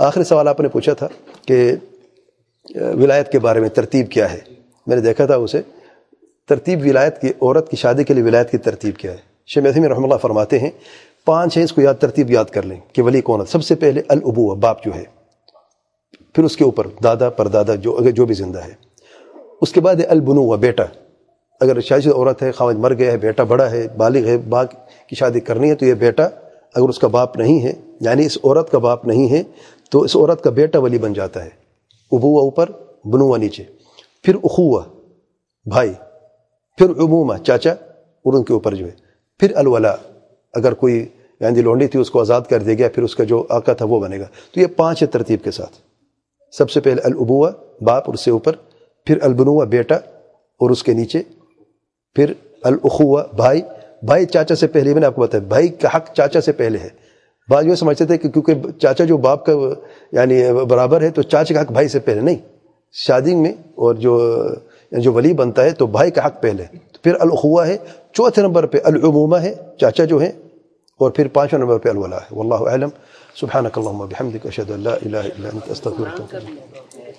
آخری سوال آپ نے پوچھا تھا کہ ولایت کے بارے میں ترتیب کیا ہے؟ میں نے دیکھا تھا اسے۔ ترتیب ولایت کی، عورت کی شادی کے لیے ولایت کی ترتیب کیا ہے؟ شیخ میں رحمہ اللہ فرماتے ہیں، پانچ ہیں، اس کو یاد ترتیب یاد کر لیں کہ ولی کون ہے؟ سب سے پہلے الابو باپ جو ہے۔ پھر اس کے اوپر دادا، پردادا، جو، اگر جو بھی زندہ ہے۔ اس کے بعد ہے البنو بیٹا۔ اگر شادی عورت ہے خواہد مر گیا ہے، بیٹا بڑا ہے، بالغ ہے باغ کی شادی کرنی ہے تو یہ بیٹا، اگر اس کا باپ نہیں ہے یعنی اس عورت کا باپ نہیں ہے تو اس عورت کا بیٹا ولی بن جاتا ہے۔ ابوا اوپر بنوا نیچے۔ پھر اخوا بھائی۔ پھر عموما چاچا اور ان کے اوپر جو ہے۔ پھر الولا۔ اگر کوئی یعنی لونڈی تھی، اس کو آزاد کر دیا گیا، پھر اس کا جو آقا تھا وہ بنے گا۔ تو یہ پانچ ہے ترتیب کے ساتھ۔ سب سے پہلے الابوا باپ اور اس سے اوپر۔ پھر البنوا بیٹا اور اس کے نیچے۔ پھر الاخوا بھائی۔ بھائی چاچا سے پہلے میں نے آپ کو بتایا، بھائی کا حق چاچا سے پہلے ہے۔ بعض یہ سمجھتے تھے کہ کیونکہ چاچا جو باپ کا یعنی برابر ہے، تو چاچا کا حق بھائی سے پہلے نہیں۔ شادی میں اور جو یعنی جو ولی بنتا ہے تو بھائی کا حق پہلے۔ تو پھر الخوا ہے، چوتھے نمبر پہ العمومہ ہے، چاچا جو ہے اور پھر پانچواں نمبر پہ الولا ہے۔ واللہ اعلم۔ سبحانک اللہم بحمدک، اشہد اللہ الہ الا انت، استغفرک